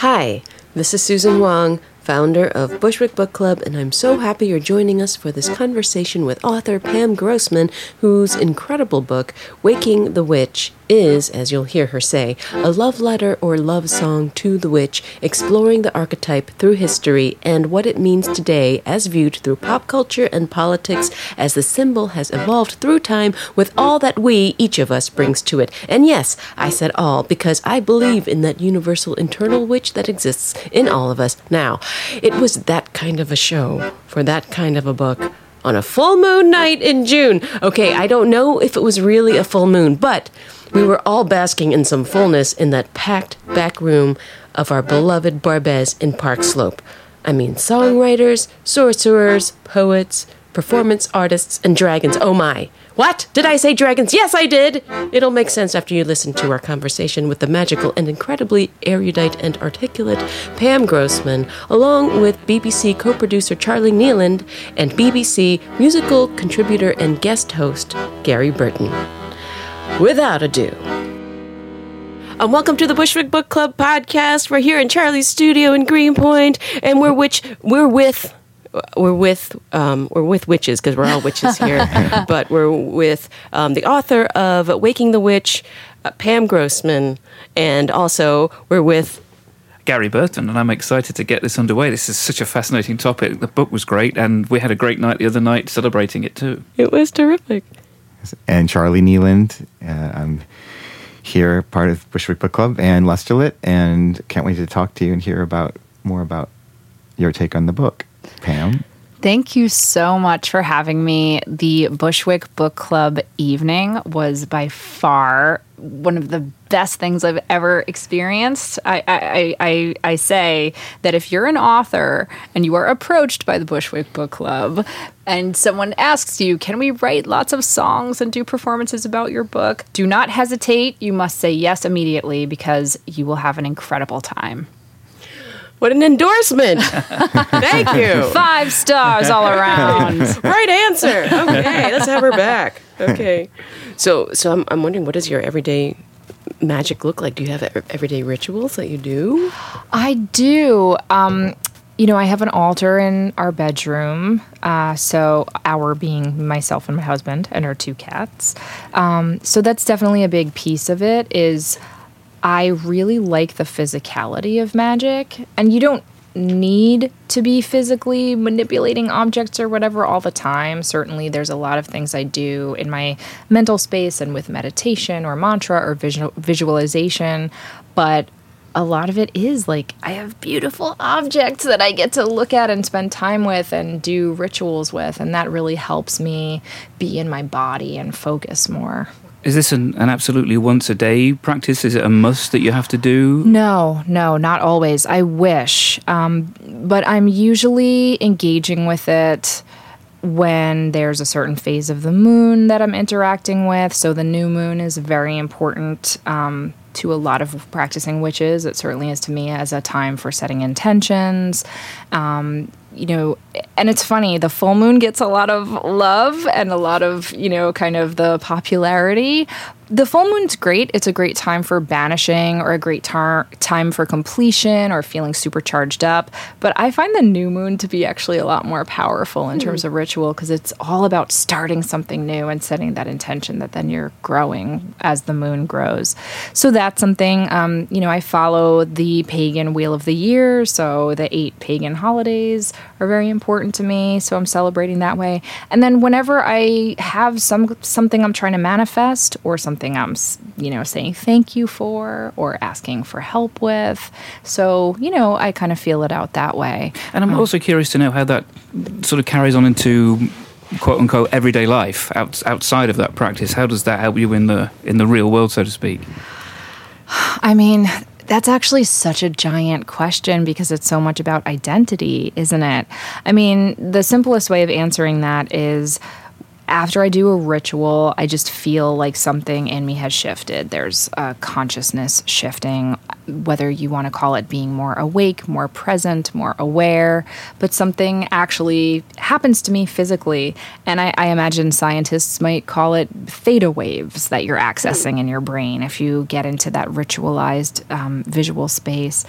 Hi, this is Susan Hwang, founder of Bushwick Book Club, and I'm so happy you're joining us for this conversation with author Pam Grossman, whose incredible book, Waking the Witch, is, as you'll hear her say, a love letter or love song to the witch, exploring the archetype through history and what it means today as viewed through pop culture and politics as the symbol has evolved through time with all that we, each of us, brings to it. And yes, I said all because I believe in that universal internal witch that exists in all of us. Now, it was that kind of a show for that kind of a book on a full moon night in June. Okay, I don't know if it was really a full moon, but we were all basking in some fullness in that packed back room of our beloved Barbès in Park Slope. I mean, songwriters, sorcerers, poets, performance artists, and dragons. Oh my. What? Did I say dragons? Yes, I did! It'll make sense after you listen to our conversation with the magical and incredibly erudite and articulate Pam Grossman, along with BBC co producer Charlie Nieland and BBC musical contributor and guest host Gary Burton. Without ado, and welcome to the Bushwick Book Club podcast. We're here in Charlie's studio in Greenpoint, and we're which we're with we're with um, we're with witches because we're all witches here, but we're with um, the author of Waking the Witch, uh, Pam Grossman, and also we're with Gary Burton, and I'm excited to get this underway. This is such a fascinating topic. The book was great, and we had a great night the other night celebrating it too. It was terrific. And Charlie Nieland. Uh, I'm here, part of Bushwick Book Club and Lusterlit, and can't wait to talk to you and hear about more about your take on the book. Pam? Thank you so much for having me. The Bushwick Book Club evening was by far one of the best things I've ever experienced. I, I, I, I say that if you're an author and you are approached by the Bushwick Book Club and someone asks you, Can we write lots of songs and do performances about your book? Do not hesitate. You must say yes immediately because you will have an incredible time. What an endorsement! Thank you. Five stars all around. right answer. Okay, let's have her back. Okay. So, so I'm, I'm wondering, what does your everyday magic look like? Do you have everyday rituals that you do? I do. Um, you know, I have an altar in our bedroom. Uh, so, our being myself and my husband and our two cats. Um, so, that's definitely a big piece of it. Is I really like the physicality of magic, and you don't need to be physically manipulating objects or whatever all the time. Certainly, there's a lot of things I do in my mental space and with meditation or mantra or visual- visualization, but a lot of it is like I have beautiful objects that I get to look at and spend time with and do rituals with, and that really helps me be in my body and focus more. Is this an, an, absolutely once a day practice? Is it a must that you have to do? No, no, not always. I wish. Um, but I'm usually engaging with it when there's a certain phase of the moon that I'm interacting with. So the new moon is very important um, to a lot of practicing witches. It certainly is to me as a time for setting intentions. Um, you know, and it's funny, the full moon gets a lot of love and a lot of, you know, kind of the popularity, the full moon's great. It's a great time for banishing or a great tar- time for completion or feeling super charged up. But I find the new moon to be actually a lot more powerful in mm. terms of ritual because it's all about starting something new and setting that intention that then you're growing as the moon grows. So that's something, um, you know, I follow the pagan wheel of the year. So the eight pagan holidays are very important to me. So I'm celebrating that way. And then whenever I have some something I'm trying to manifest or something something I'm, you know, saying thank you for or asking for help with. So, you know, I kind of feel it out that way. And I'm um, also curious to know how that sort of carries on into quote unquote everyday life out, outside of that practice. How does that help you in the in the real world, so to speak? I mean, that's actually such a giant question because it's so much about identity, isn't it? I mean, the simplest way of answering that is after I do a ritual, I just feel like something in me has shifted. There's a consciousness shifting, whether you want to call it being more awake, more present, more aware, but something actually happens to me physically. And I, I imagine scientists might call it theta waves that you're accessing in your brain if you get into that ritualized um, visual space.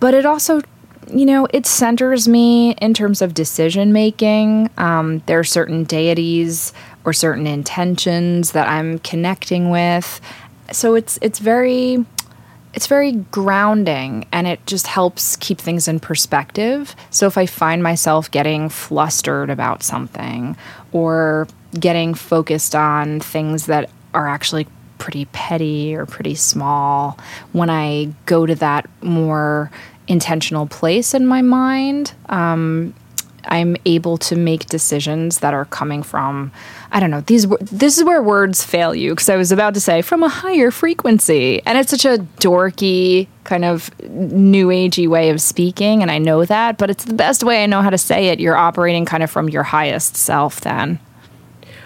but it also you know it centers me in terms of decision making um, there are certain deities or certain intentions that i'm connecting with so it's it's very it's very grounding and it just helps keep things in perspective. So if I find myself getting flustered about something or getting focused on things that are actually pretty petty or pretty small, when I go to that more intentional place in my mind, um, I'm able to make decisions that are coming from I don't know these this is where words fail you because I was about to say from a higher frequency. And it's such a dorky kind of new agey way of speaking and I know that but it's the best way I know how to say it. You're operating kind of from your highest self then.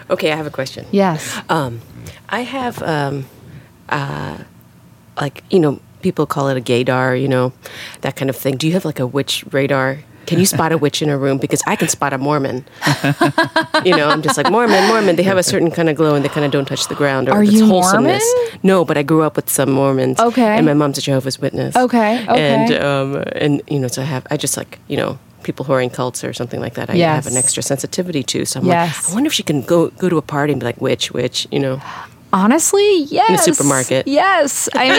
Okay, I have a question. yes. Um, I have, um, uh, like, you know, people call it a gaydar, you know, that kind of thing. Do you have like a witch radar? Can you spot a witch in a room? Because I can spot a Mormon. you know, I'm just like Mormon, Mormon. They have a certain kind of glow, and they kind of don't touch the ground. Or Are it's you wholesomeness. Mormon? No, but I grew up with some Mormons. Okay. And my mom's a Jehovah's Witness. Okay, okay. And um, and you know, so I have I just like you know people who are in cults or something like that. I Yes. have an extra sensitivity to. So I'm Yes. like, I wonder if she can go go to a party and be like witch, witch. You know. Honestly, yes. supermarket. Yes. I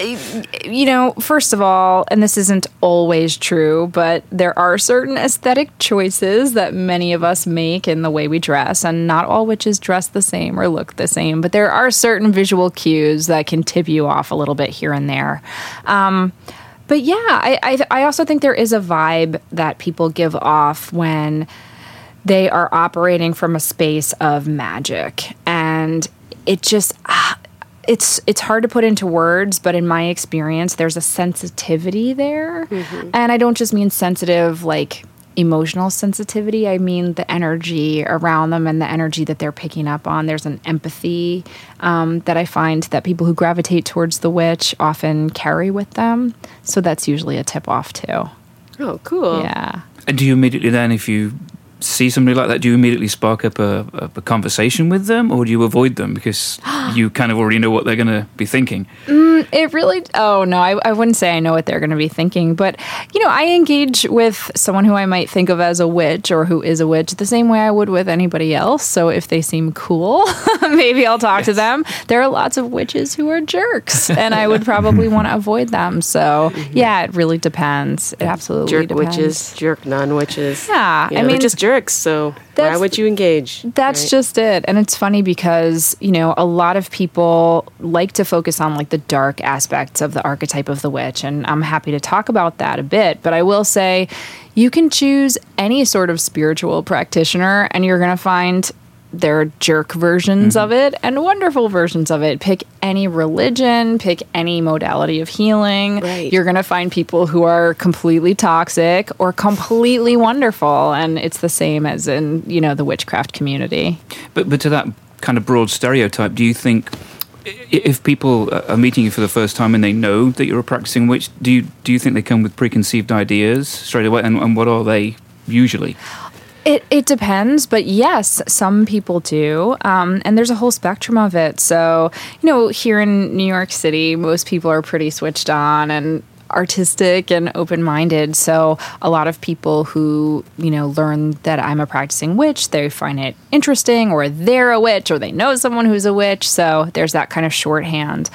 mean, you know, first of all, and this isn't always true, but there are certain aesthetic choices that many of us make in the way we dress, and not all witches dress the same or look the same, but there are certain visual cues that can tip you off a little bit here and there. Um, but yeah, I, I, I also think there is a vibe that people give off when they are operating from a space of magic. And it just ah, it's it's hard to put into words but in my experience there's a sensitivity there. And i don't just mean sensitive like emotional sensitivity. I mean the energy around them and the energy that they're picking up on. There's an empathy um, that i find that people who gravitate towards the witch often carry with them. So that's usually a tip off too. Oh, cool. yeah. And do you immediately then, if you see somebody like that, do you immediately spark up a, a, a conversation with them, or do you avoid them because you kind of already know what they're going to be thinking? Mm, it really, oh no, I, I wouldn't say I know what they're going to be thinking, but you know, I engage with someone who I might think of as a witch or who is a witch the same way I would with anybody else. So if they seem cool, maybe I'll talk to them. There are lots of witches who are jerks, and I would probably want to avoid them. So mm-hmm. yeah, it really depends. It absolutely Jerk depends. witches, jerk non witches. Yeah, You I know, they're mean, just jerks, so why that's- would you engage? That's right? just it. And it's funny because, you know, a lot of people like to focus on like the dark aspects of the archetype of the witch. And I'm happy to talk about that a bit. But I will say you can choose any sort of spiritual practitioner and you're going to find there are jerk versions of mm-hmm. it and wonderful versions of it. Pick any religion, pick any modality of healing. Right. You're going to find people who are completely toxic or completely wonderful. And it's the same as in, you know, the witchcraft community. But but to that kind of broad stereotype, do you think if people are meeting you for the first time and they know that you're a practicing witch, do you do you think they come with preconceived ideas straight away, and, and what are they usually? It it depends, but yes, some people do, um, and there's a whole spectrum of it. So you know, here in New York City, most people are pretty switched on and artistic and open-minded. So a lot of people who you know learn that i'm a practicing witch they find it interesting or they're a witch or they know someone who's a witch. So there's that kind of shorthand.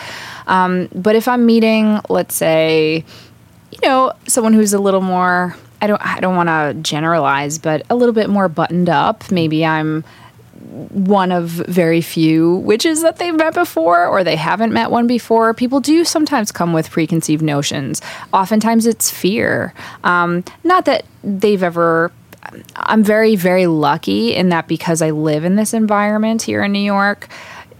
Um, but if i'm meeting let's say you know, someone who's a little more I don't I don't want to generalize, but a little bit more buttoned up. Maybe I'm one of very few witches that they've met before or they haven't met one before. People do sometimes come with preconceived notions. Oftentimes it's fear. Um, not that they've ever I'm very, very lucky in that because I live in this environment here in New York.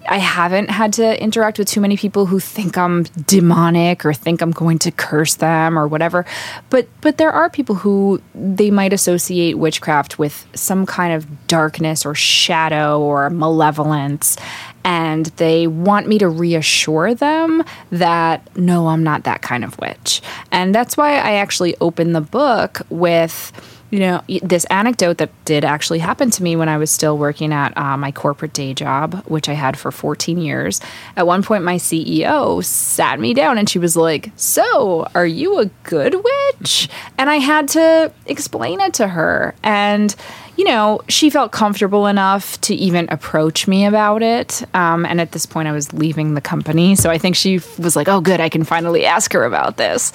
I haven't had to interact with too many people who think I'm demonic or think I'm going to curse them or whatever. But but there are people who they might associate witchcraft with some kind of darkness or shadow or malevolence and they want me to reassure them that no, I'm not that kind of witch. And that's why I actually open the book with You know, this anecdote that did actually happen to me when I was still working at uh, my corporate day job, which I had for 14 years. At one point, my CEO sat me down and she was like, So, are you a good witch? And I had to explain it to her. And you know, she felt comfortable enough to even approach me about it. Um, and at this point, I was leaving the company. So I think she was like, oh, good, I can finally ask her about this.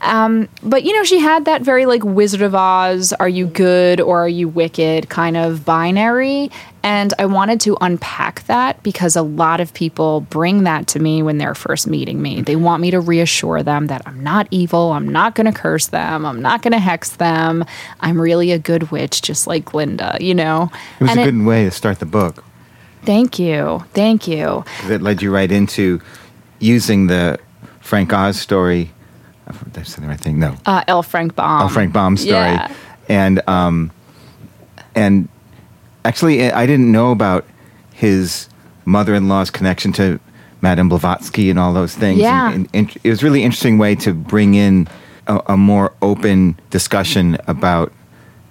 Um, but, you know, she had that very like Wizard of Oz, are you good or are you wicked kind of binary. And I wanted to unpack that because a lot of people bring that to me when they're first meeting me. They want me to reassure them that I'm not evil, I'm not going to curse them, I'm not going to hex them. I'm really a good witch, just like Glinda, you know? It was And a good way to start the book. Thank you. Thank you. That led you right into using the Frank Oz story. Did I say the right thing? No. Uh, L. Frank Baum. L. Frank Baum story. Yeah. And um, and actually, I didn't know about his mother-in-law's connection to Madame Blavatsky and all those things. Yeah. And, and it was a really interesting way to bring in a, a more open discussion about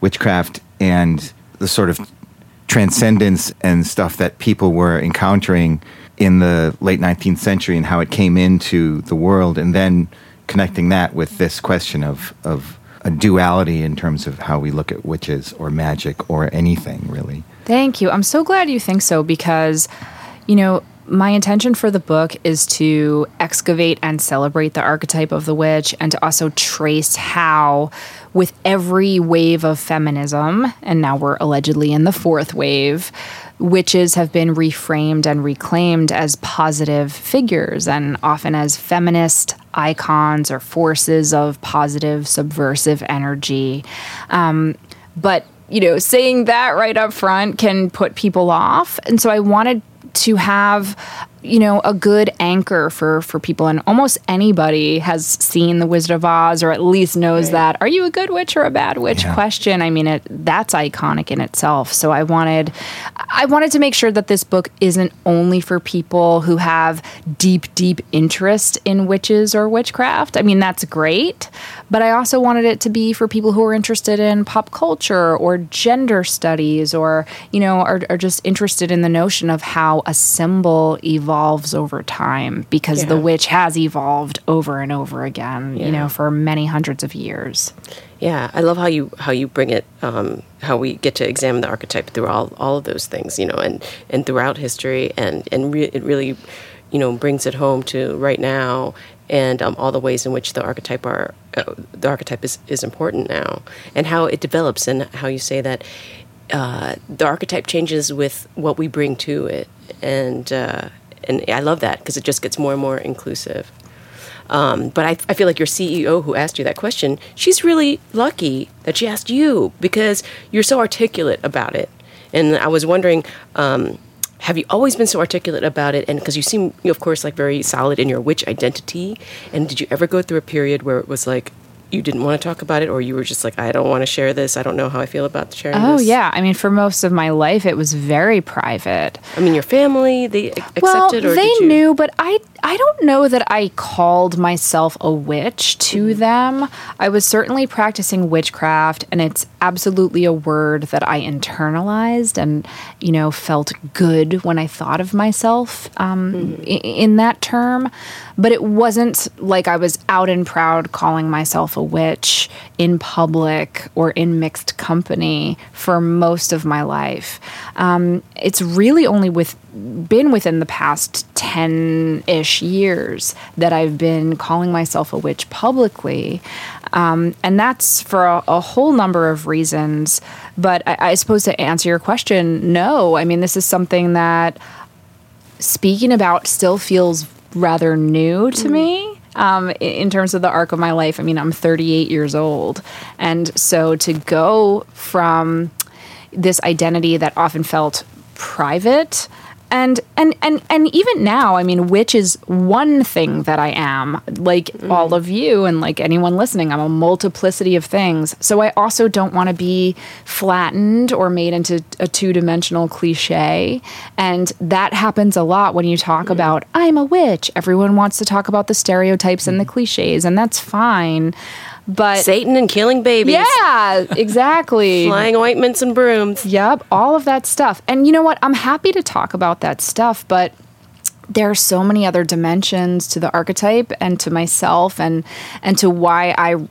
witchcraft and the sort of transcendence and stuff that people were encountering in the late 19th century and how it came into the world and then connecting that with this question of, of a duality in terms of how we look at witches or magic or anything really Thank you. I'm so glad you think so because, you know, my intention for the book is to excavate and celebrate the archetype of the witch and to also trace how, with every wave of feminism, and now we're allegedly in the fourth wave, witches have been reframed and reclaimed as positive figures and often as feminist icons or forces of positive subversive energy. Um, but you know, saying that right up front can put people off. And so I wanted to have you know a good anchor for for people. And almost anybody has seen the wizard of oz or at least knows that. Are you a good witch or a bad witch? Yeah. question. I mean it that's iconic in itself. So i wanted i wanted to make sure that this book isn't only for people who have deep deep interest in witches or witchcraft. I mean that's great. But i also wanted it to be for people who are interested in pop culture or gender studies or you know are, are just interested in the notion of how a symbol evolves over time because the witch has evolved over and over again you know for many hundreds of years. Yeah, I love how you how you bring it, um, how we get to examine the archetype through all, all of those things, you know, and, and throughout history, and and re- it really, you know, brings it home to right now, and um, all the ways in which the archetype are uh, the archetype is, is important now, and how it develops, and how you say that uh, the archetype changes with what we bring to it, and uh, and I love that because it just gets more and more inclusive. Um, but I, I feel like your CEO who asked you that question, she's really lucky that she asked you because you're so articulate about it. And I was wondering, um, have you always been so articulate about it? And because you seem, of course, like very solid in your witch identity. And did you ever go through a period where it was like you didn't want to talk about it, or you were just like, I don't want to share this. I don't know how I feel about sharing oh this. yeah i mean for most of my life it was very private I mean, your family they ac- accepted, well, or they knew, but I I don't know that I called myself a witch to Mm-hmm. them. I was certainly practicing witchcraft, and it's absolutely a word that I internalized and you know felt good when I thought of myself um, Mm-hmm. in that term. But it wasn't like I was out and proud calling myself a witch in public or in mixed company for most of my life. Um, it's really only with been within the past 10-ish years that I've been calling myself a witch publicly. Um, and that's for a, a whole number of reasons. But I, I suppose to answer your question, no. I mean, this is something that speaking about still feels rather new to me um, in terms of the arc of my life. I mean, I'm 38 years old. And so to go from this identity that often felt private and and and and even now i mean which is one thing that i am like mm. all of you and like anyone listening i'm a multiplicity of things. So i also don't want to be flattened or made into a two-dimensional cliche. And that happens a lot when you talk mm. about i'm a witch. Everyone wants to talk about the stereotypes and the mm. cliches and that's fine but Satan and killing babies. yeah, exactly. Flying ointments and brooms. Yep, all of that stuff. And you know what? I'm happy to talk about that stuff, but there are so many other dimensions to the archetype and to myself and and to why I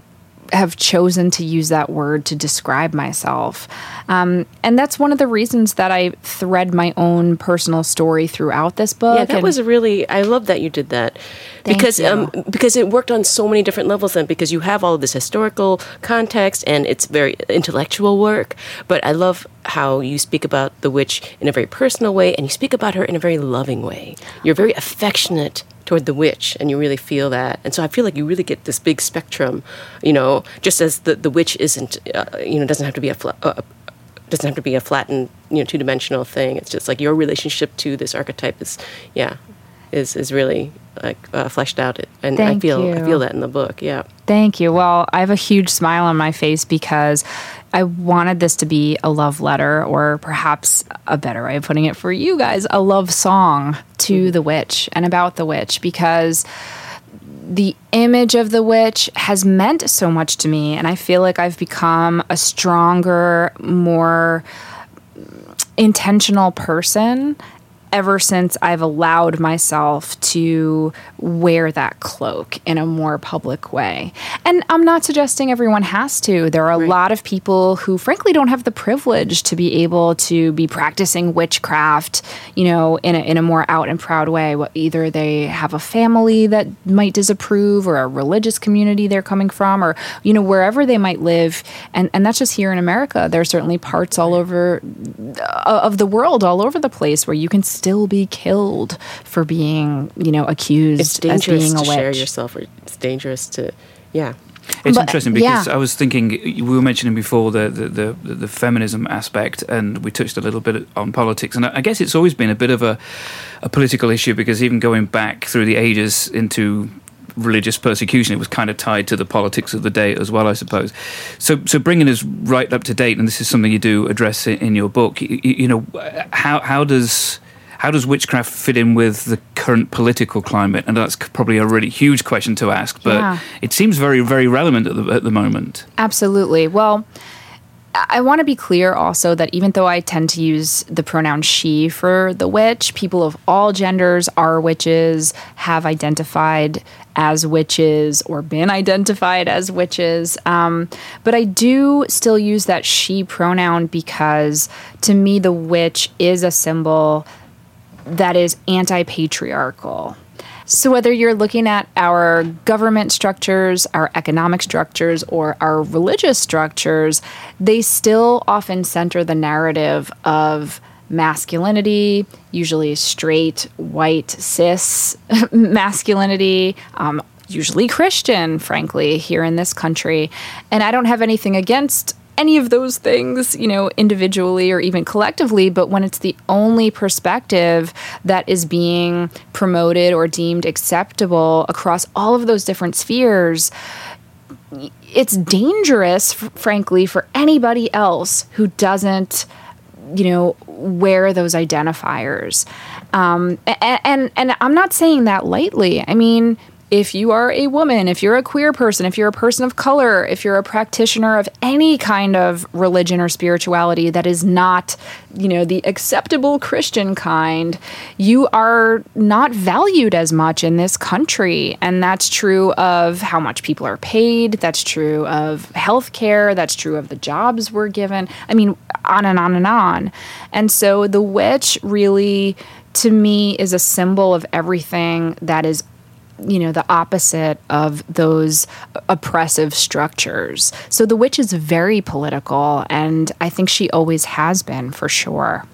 have chosen to use that word to describe myself. Um, and that's one of the reasons that I thread my own personal story throughout this book. Yeah, that and- was really. I love that you did that because um because it worked on so many different levels. Then because you have all of this historical context and it's very intellectual work. But I love how you speak about the witch in a very personal way, and you speak about her in a very loving way. You're very affectionate toward the witch, and you really feel that. And so I feel like you really get this big spectrum. You know, just as the the witch isn't, uh, you know, doesn't have to be a. Fl- uh, doesn't have to be a flattened, you know, two dimensional thing. It's just like your relationship to this archetype is, yeah, is is really like uh, fleshed out. And I Thank feel I feel that in the book. Yeah, Thank you. Well, I have a huge smile on my face because I wanted this to be a love letter, or perhaps a better way of putting it for you guys, a love song to mm-hmm. the witch and about the witch because the image of the witch has meant so much to me. And I feel like I've become a stronger, more intentional person ever since I've allowed myself to wear that cloak in a more public way. And I'm not suggesting everyone has to. There are a Right. lot of people who frankly don't have the privilege to be able to be practicing witchcraft, you know, in a, in a more out and proud way. Either they have a family that might disapprove or a religious community they're coming from or you know wherever they might live and and that's just here in America. There are certainly parts all over uh, of the world all over the place where you can still be killed for being, you know, accused it's as dangerous being a to witch. share yourself. Or it's dangerous to, yeah. It's But, interesting because yeah. I was thinking we were mentioning before the, the the the feminism aspect, and we touched a little bit on politics, and I guess it's always been a bit of a a political issue because even going back through the ages into religious persecution, it was kind of tied to the politics of the day as well, I suppose. So, so bringing us right up to date, and this is something you do address i- in your book. You, you know, how how does how does witchcraft fit in with the current political climate? And that's probably a really huge question to ask, but Yeah. it seems very, very relevant at the, at the moment. Absolutely. Well, I want to be clear also that even though I tend to use the pronoun she for the witch, people of all genders are witches, have identified as witches, or been identified as witches. Um, but I do still use that she pronoun because to me, the witch is a symbol that is anti patriarchal. So, whether you're looking at our government structures, our economic structures, or our religious structures, they still often center the narrative of masculinity, usually straight, white, cis masculinity, um, usually Christian, frankly, here in this country. And I don't have anything against any of those things, you know, individually or even collectively, but when it's the only perspective that is being promoted or deemed acceptable across all of those different spheres, it's dangerous, frankly, for anybody else who doesn't you know wear those identifiers. Um, and, and and i'm not saying that lightly. I mean if you are a woman if you're a queer person if you're a person of color if you're a practitioner of any kind of religion or spirituality that is not you know the acceptable christian kind you are not valued as much in this country. And that's true of how much people are paid. That's true of healthcare. That's true of the jobs we're given. I mean on and on and on. And so the witch really, to me, is a symbol of everything that is, you know, the opposite of those oppressive structures. So the witch is very political, and I think she always has been for sure.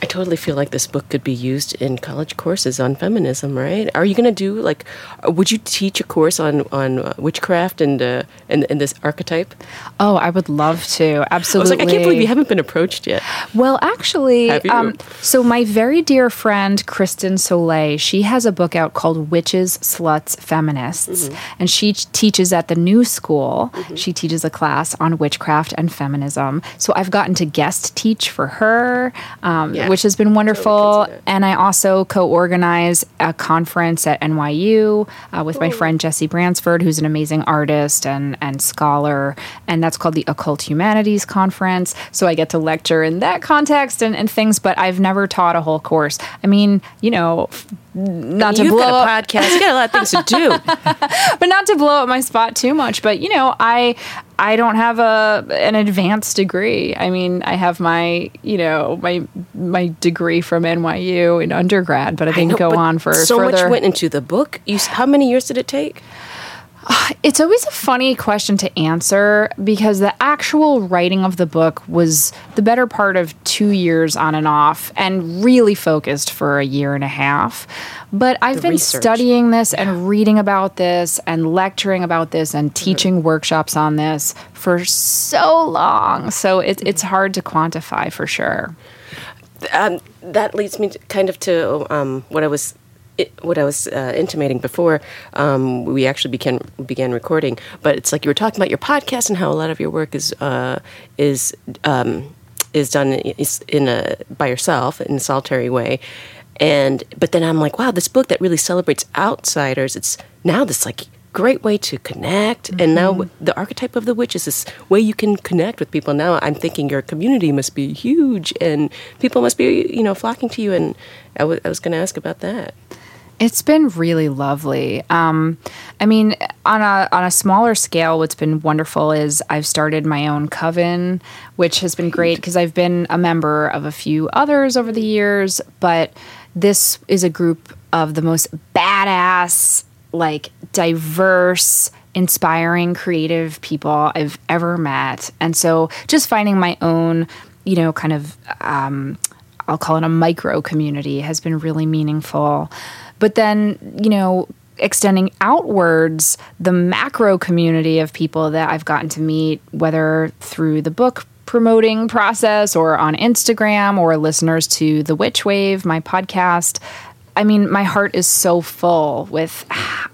I totally feel like this book could be used in college courses on feminism, right? Are you going to do like? Would you teach a course on on uh, witchcraft and uh, and and this archetype? Oh, I would love to. I was Absolutely. like, I can't believe you haven't been approached yet. Well, actually, um, so my very dear friend Kristen Sollee, she has a book out called Witches, Sluts, Feminists, Mm-hmm. and she ch- teaches at the New School. She teaches a class on witchcraft and feminism. So I've gotten to guest teach for her. Um, Yeah. Which has been wonderful. that. and I also co-organize a conference at NYU uh, with my friend Jesse Bransford, who's an amazing artist and and scholar, and that's called the Occult Humanities Conference. So I get to lecture in that context and, and things, but I've never taught a whole course. I mean, you know, not to You've blow got up a podcast. You got a lot of things to do. but not to blow up my spot too much but you know i i don't have a an advanced degree i mean i have my you know my my degree from nyu in undergrad but i I didn't know, go on for so further much went into the book. You, how many years did it take? it's always a funny question to answer because the actual writing of the book was the better part of two years on and off and really focused for a year and a half. But I've The been research. studying this and reading about this and lecturing about this and teaching workshops on this for so long. So it, it's hard to quantify for sure. um, that leads me to, kind of to um, what I was it, what I was uh, intimating before um, we actually began began recording. But it's like you were talking about your podcast and how a lot of your work is uh, is um, is done is in a by yourself in a solitary way. And but then I'm like, wow, this book that really celebrates outsiders. It's now this like great way to connect and now the archetype of the witch is this way you can connect with people now i'm thinking your community must be huge and people must be you know flocking to you and I wa- I was going to ask about that It's been really lovely. Um, I mean, on a on a smaller scale, what's been wonderful is I've started my own coven, which has been great because I've been a member of a few others over the years. But this is a group of the most badass, like diverse, inspiring, creative people I've ever met, and so just finding my own, you know, kind of. Um, I'll call it a micro community has been really meaningful. But then, you know, extending outwards, the macro community of people that I've gotten to meet, whether through the book promoting process or on Instagram or listeners to The Witch Wave, my podcast. I mean, my heart is so full with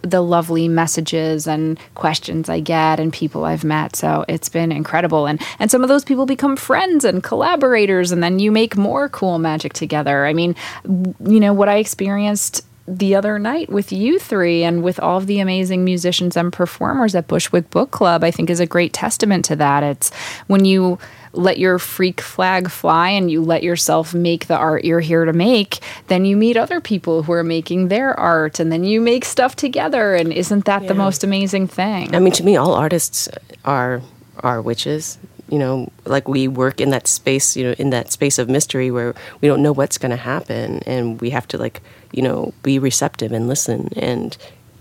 the lovely messages and questions I get and people I've met. So it's been incredible. And and some of those people become friends and collaborators and then you make more cool magic together. I mean, you know, what I experienced the other night with you three and with all of the amazing musicians and performers at Bushwick Book Club, I think is a great testament to that. It's when you let your freak flag fly and you let yourself make the art you're here to make, then you meet other people who are making their art and then you make stuff together. And isn't that the most amazing thing? i mean to me all artists are are witches you know like we work in that space you know in that space of mystery where we don't know what's going to happen and we have to like you know be receptive and listen and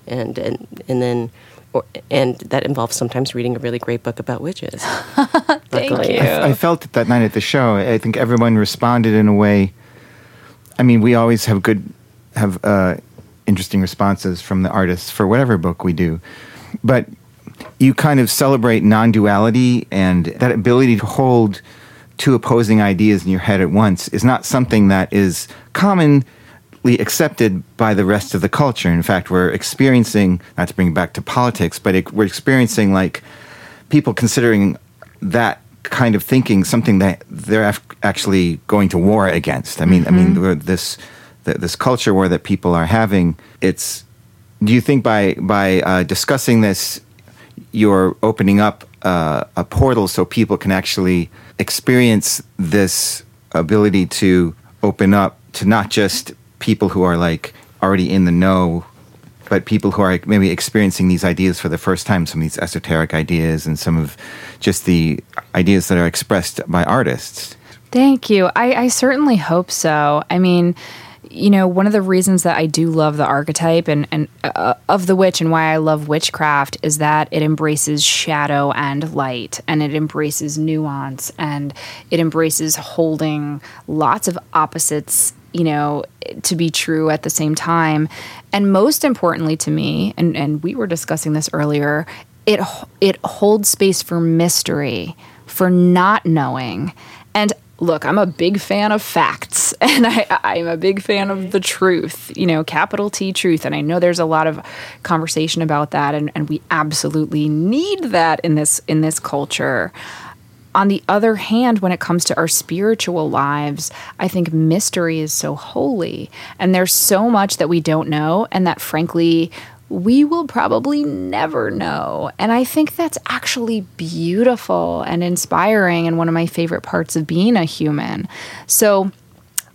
and and and then or, and that involves sometimes reading a really great book about witches Thank luckily. you. I, I felt it that night at the show. I think everyone responded in a way. I mean, we always have good, have uh, interesting responses from the artists for whatever book we do, but you kind of celebrate non-duality and that ability to hold two opposing ideas in your head at once is not something that is commonly accepted by the rest of the culture. In fact, we're experiencing, not to bring it back to politics, but it, we're experiencing like people considering that kind of thinking something that they're af- actually going to war against. I mean, I mean, this th- this culture war that people are having. It's. Do you think by by uh, discussing this, you're opening up uh, a portal so people can actually experience this ability to open up to not just people who are like already in the know but people who are maybe experiencing these ideas for the first time, some of these esoteric ideas and some of just the ideas that are expressed by artists. Thank you. I, I certainly hope so. I mean, you know, one of the reasons that I do love the archetype and, and uh, of the witch and why I love witchcraft is that it embraces shadow and light and it embraces nuance and it embraces holding lots of opposites you know, to be true at the same time. And most importantly to me, and, and we were discussing this earlier, it it holds space for mystery, for not knowing. And look, I'm a big fan of facts and I, I'm a big fan of the truth, you know, capital T truth. And I know there's a lot of conversation about that and, and we absolutely need that in this in this culture on the other hand, when it comes to our spiritual lives, I think mystery is so holy. And there's so much that we don't know, and that frankly, we will probably never know. And I think that's actually beautiful and inspiring, and one of my favorite parts of being a human. So,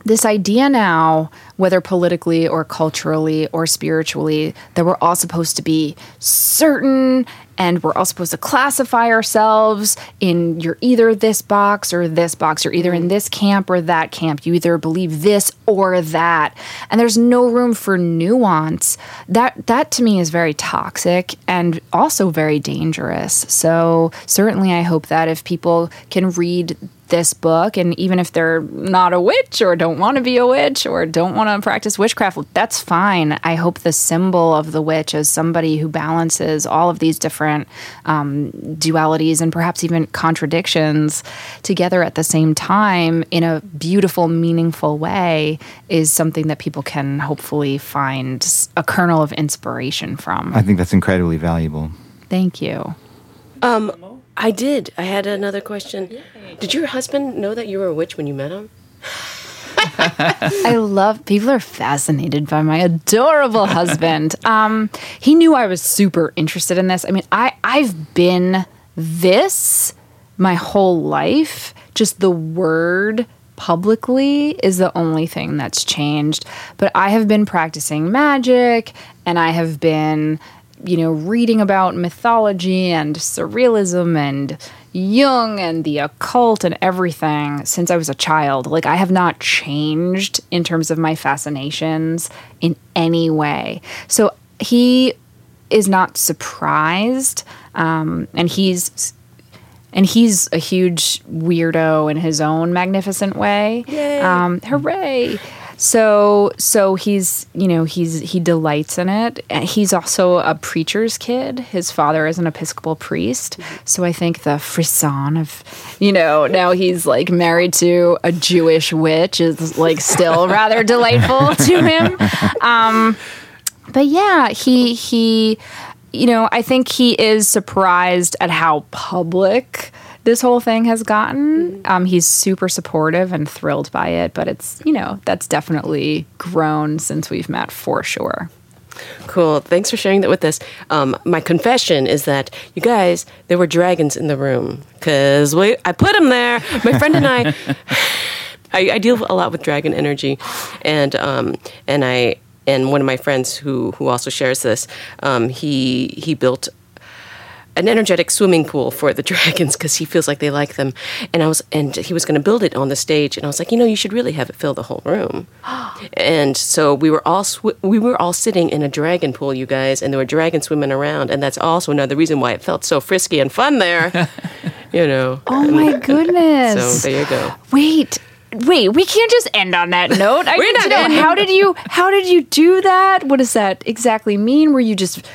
this idea now, whether politically or culturally or spiritually, that we're all supposed to be certain and we're all supposed to classify ourselves in you're either this box or this box. You're either in mm. this camp or that camp. You either believe this or that. And there's no room for nuance. That that to me is very toxic and also very dangerous. So certainly I hope that if people can read this book and even if they're not a witch or don't want to be a witch or don't want to practice witchcraft that's fine. I hope the symbol of the witch is somebody who balances all of these different um, dualities and perhaps even contradictions together at the same time in a beautiful meaningful way is something that people can hopefully find a kernel of inspiration from. I think that's incredibly valuable. thank you I did. I had another question. Did your husband know that you were a witch when you met him? I love people are fascinated by my adorable husband. Um, he knew I was super interested in this. I mean, I I've been this my whole life. Just the word publicly is the only thing that's changed. But I have been practicing magic and I have been you know, reading about mythology and surrealism and Jung and the occult and everything since I was a child. Like, I have not changed in terms of my fascinations in any way. So, he is not surprised. Um, and he's. And he's a huge weirdo in his own magnificent way. Yay. Um, hooray! So so he's you know he's he delights in it. He's also a preacher's kid. His father is an Episcopal priest. So I think the frisson of you know now he's like married to a Jewish witch is like still rather delightful to him. Um, but yeah, he he you know, I think he is surprised at how public this whole thing has gotten. Um, he's super supportive and thrilled by it, but it's, you know, that's definitely grown since we've met for sure. Cool. Thanks for sharing that with us. Um, my confession is that you guys, there were dragons in the room because we I put them there. My friend and I, I, I deal a lot with dragon energy, and um, and I and one of my friends who who also shares this, um, he he built an energetic swimming pool for the dragons because he feels like they like them. And I was, and he was going to build it on the stage, and I was like, you know, you should really have it fill the whole room. and so we were all sw- we were all sitting in a dragon pool, you guys, and there were dragons swimming around, and that's also another reason why it felt so frisky and fun there. you know. Oh my goodness. So there you go. Wait. Wait, we can't just end on that note. I We're need to know ending. how did you how did you do that? What does that exactly mean? Were you just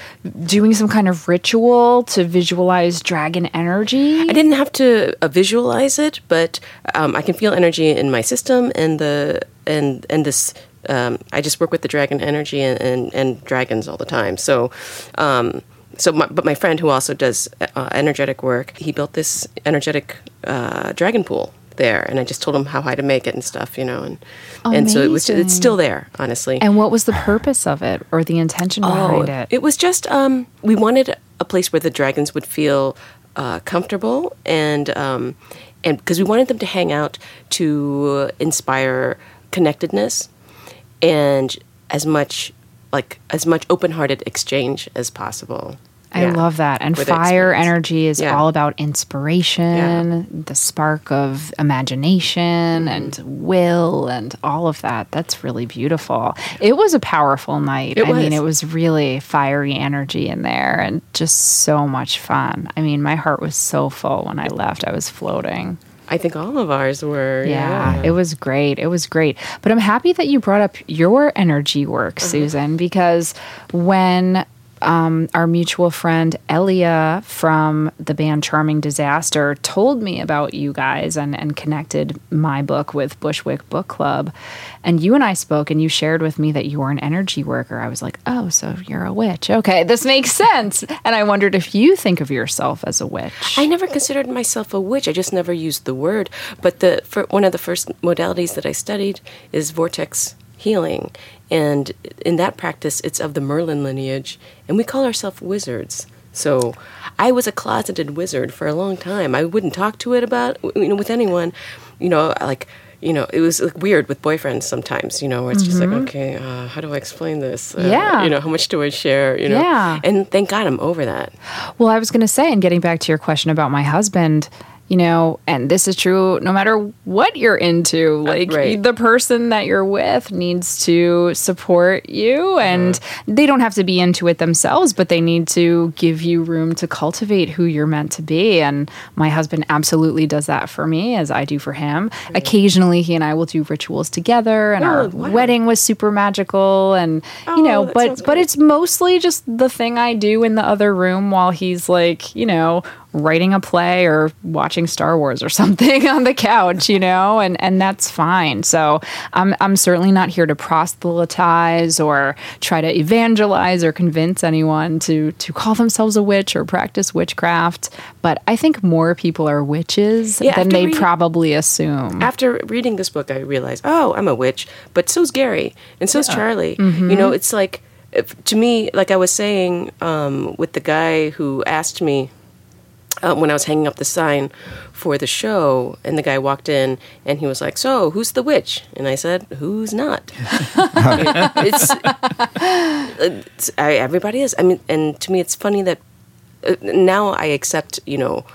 doing some kind of ritual to visualize dragon energy? I didn't have to uh, visualize it, but um, I can feel energy in my system and the and and this. Um, I just work with the dragon energy and, and, and dragons all the time. So, um, so my, but my friend who also does uh, energetic work, he built this energetic uh, dragon pool there, and I just told him how high to make it and stuff, you know, and and so it was Amazing. it's still there, honestly. And what was the purpose of it or the intention behind it? Oh, It was just um, we wanted a place where the dragons would feel uh, comfortable and um, and because we wanted them to hang out to inspire connectedness and as much like as much open-hearted exchange as possible. I Yeah. love that. And fire energy is Yeah. all about inspiration, the spark of imagination and will and all of that. That's really beautiful. It was a powerful night. It I mean, it was really fiery energy in there and just so much fun. I mean, my heart was so full when I left. I was floating. I think all of ours were. Yeah, Yeah. it was great. It was great. But I'm happy that you brought up your energy work, Uh-huh. Susan, because when um, our mutual friend Ellia from the band Charming Disaster told me about you guys and, and connected my book with Bushwick Book Club. And you and I spoke, and you shared with me that you were an energy worker. I was like, oh, so you're a witch. Okay, this makes sense. and I wondered if you think of yourself as a witch. I never considered myself a witch. I just never used the word. But the one of the first modalities that I studied is vortex healing, and in that practice, it's of the Merlin lineage, and we call ourselves wizards. So, I was a closeted wizard for a long time. I wouldn't talk to it about you know with anyone, you know, like you know, it was like, weird with boyfriends sometimes, you know, where it's just like, okay, uh, how do I explain this? Uh, Yeah. You know, how much do I share? You know? Yeah. And thank God I'm over that. Well, I was going to say, and getting back to your question about my husband, you know, and this is true no matter what you're into. Like right. the person that you're with needs to support you, and they don't have to be into it themselves, but they need to give you room to cultivate who you're meant to be. And my husband absolutely does that for me, as I do for him. Occasionally, he and I will do rituals together, and our Oh, wow. wedding was super magical, and you know, Oh, but but it's mostly just the thing I do in the other room while he's like, you know, writing a play or watching Star Wars or something on the couch, you know, and and that's fine. So I'm I'm certainly not here to proselytize or try to evangelize or convince anyone to to call themselves a witch or practice witchcraft. But I think more people are witches Yeah, than they reading- probably assume. after reading this book, I realized, oh, I'm a witch, but so's Gary, and so's Charlie. Mm-hmm. You know, it's like, if, to me, like I was saying um, with the guy who asked me uh, when I was hanging up the sign for the show, and the guy walked in and he was like, "So, who's the witch?" And I said, "Who's not?" it's, it's I, everybody is. I mean, and to me, it's funny that uh, now I accept, you know,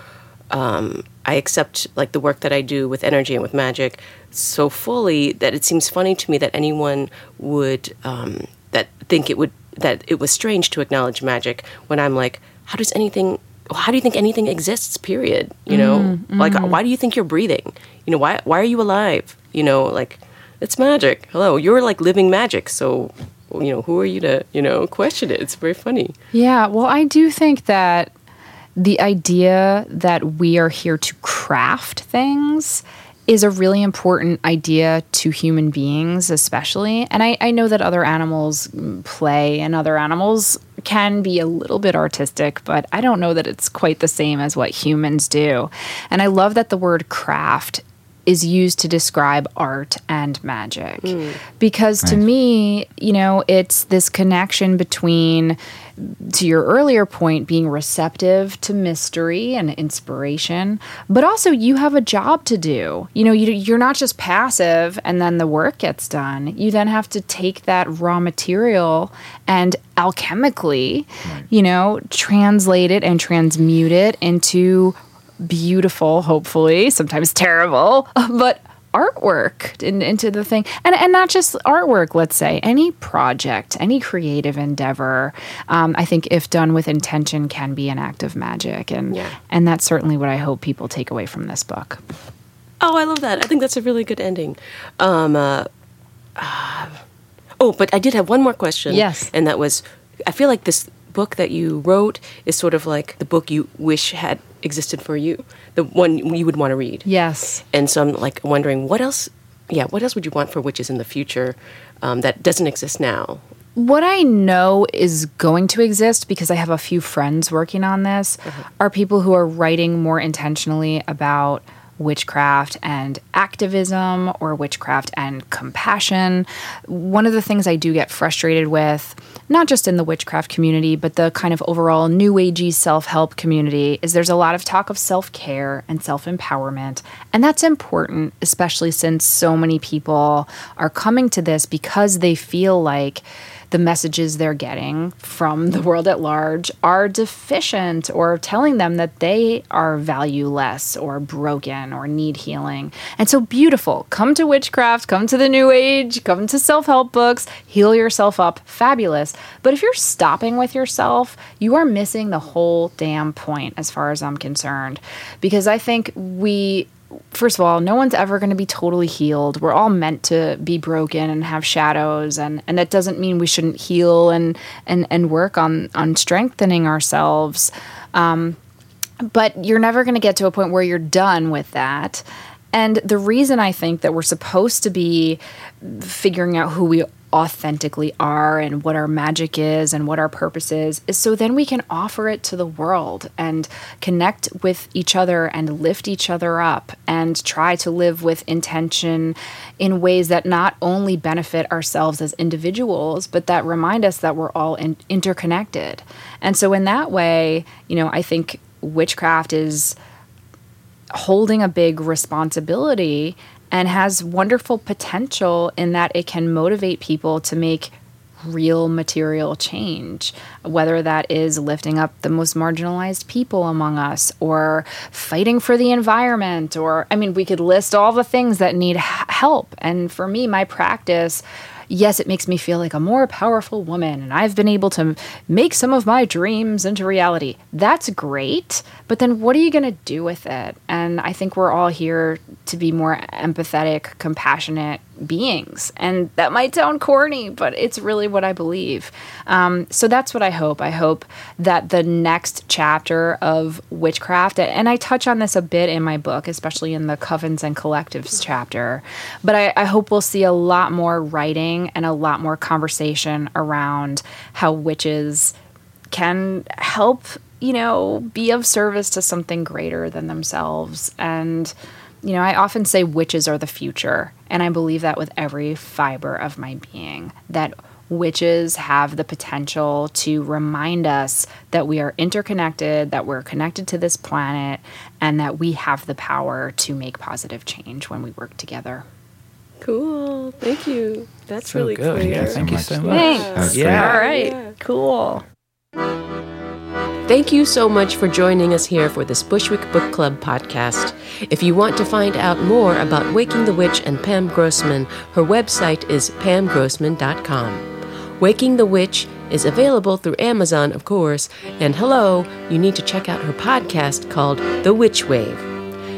um, I accept like the work that I do with energy and with magic so fully that it seems funny to me that anyone would um, that think it would that it was strange to acknowledge magic when I'm like, how does anything? How do you think anything exists? Period. You know, mm-hmm, like mm-hmm. why do you think you're breathing? You know, why why are you alive? You know, like it's magic. Hello, you're like living magic. So, you know, who are you to you know question it? It's very funny. Yeah, well, I do think that the idea that we are here to craft things is a really important idea to human beings, especially. And I, I know that other animals play and other animals can be a little bit artistic, but I don't know that it's quite the same as what humans do. And I love that the word craft is used to describe art and magic. Hmm. Because to Nice. me, you know, it's this connection between, to your earlier point, being receptive to mystery and inspiration, but also you have a job to do. You know, you, you're not just passive and then the work gets done. You then have to take that raw material and alchemically, you know, translate it and transmute it into beautiful, hopefully, sometimes terrible, but artwork in, into the thing. And, and not just artwork, let's say, any project, any creative endeavor, um, I think if done with intention can be an act of magic. And, Yeah. and that's certainly what I hope people take away from this book. Oh, I love that. I think that's a really good ending. Um, uh, uh, oh, but I did have one more question. Yes. And that was I feel like this book that you wrote is sort of like the book you wish had existed for you, the one you would want to read. Yes. And so I'm like wondering what else, yeah, what else would you want for witches in the future um, that doesn't exist now? What I know is going to exist because I have a few friends working on this are people who are writing more intentionally about witchcraft and activism or witchcraft and compassion. One of the things I do get frustrated with, not just in the witchcraft community, but the kind of overall new agey self-help community is there's a lot of talk of self-care and self-empowerment, and that's important especially since so many people are coming to this because they feel like the messages they're getting from the world at large are deficient or telling them that they are valueless or broken or need healing. And so beautiful. Come to witchcraft, come to the new age, come to self-help books, heal yourself up. Fabulous. But if you're stopping with yourself, you are missing the whole damn point as far as I'm concerned. Because I think we first of all, no one's ever going to be totally healed. We're all meant to be broken and have shadows, and and that doesn't mean we shouldn't heal and and and work on on strengthening ourselves. Um, but you're never going to get to a point where you're done with that. And the reason I think that we're supposed to be figuring out who we authentically are and what our magic is and what our purpose is is so then we can offer it to the world and connect with each other and lift each other up and try to live with intention in ways that not only benefit ourselves as individuals but that remind us that we're all in- interconnected. And so in that way, you know, I think witchcraft is holding a big responsibility and has wonderful potential in that it can motivate people to make real material change, whether that is lifting up the most marginalized people among us or fighting for the environment, or I mean, we could list all the things that need help. And for me, my practice yes, it makes me feel like a more powerful woman and I've been able to make some of my dreams into reality. That's great, but then what are you going to do with it? And I think we're all here to be more empathetic, compassionate, beings. And that might sound corny, but it's really what I believe. Um, so that's what I hope. I hope that the next chapter of witchcraft, and I touch on this a bit in my book, especially in the covens and collectives chapter, but I, I hope we'll see a lot more writing and a lot more conversation around how witches can help, you know, be of service to something greater than themselves. And you know, I often say witches are the future, and I believe that with every fiber of my being that witches have the potential to remind us that we are interconnected, that we're connected to this planet, and that we have the power to make positive change when we work together. Cool. Thank you. That's So really good. clear. Yeah, thank you so much. Thanks. Yeah. All right. Yeah. Cool. Thank you so much for joining us here for this Bushwick Book Club podcast. If you want to find out more about Waking the Witch and Pam Grossman, her website is pamgrossman.com. Waking the Witch is available through Amazon, of course, and hello, you need to check out her podcast called The Witch Wave.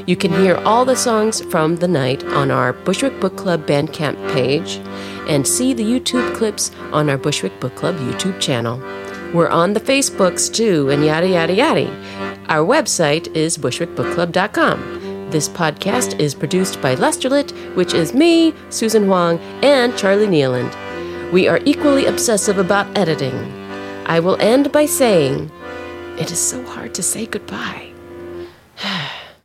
You can hear all the songs from the night on our Bushwick Book Club Bandcamp page and see the YouTube clips on our Bushwick Book Club YouTube channel. We're on the Facebooks too, and yada yada yada. Our website is bushwickbookclub.com. This podcast is produced by Lusterlit, which is me, Susan Hwang, and Charlie Nieland. We are equally obsessive about editing. I will end by saying, it is so hard to say goodbye.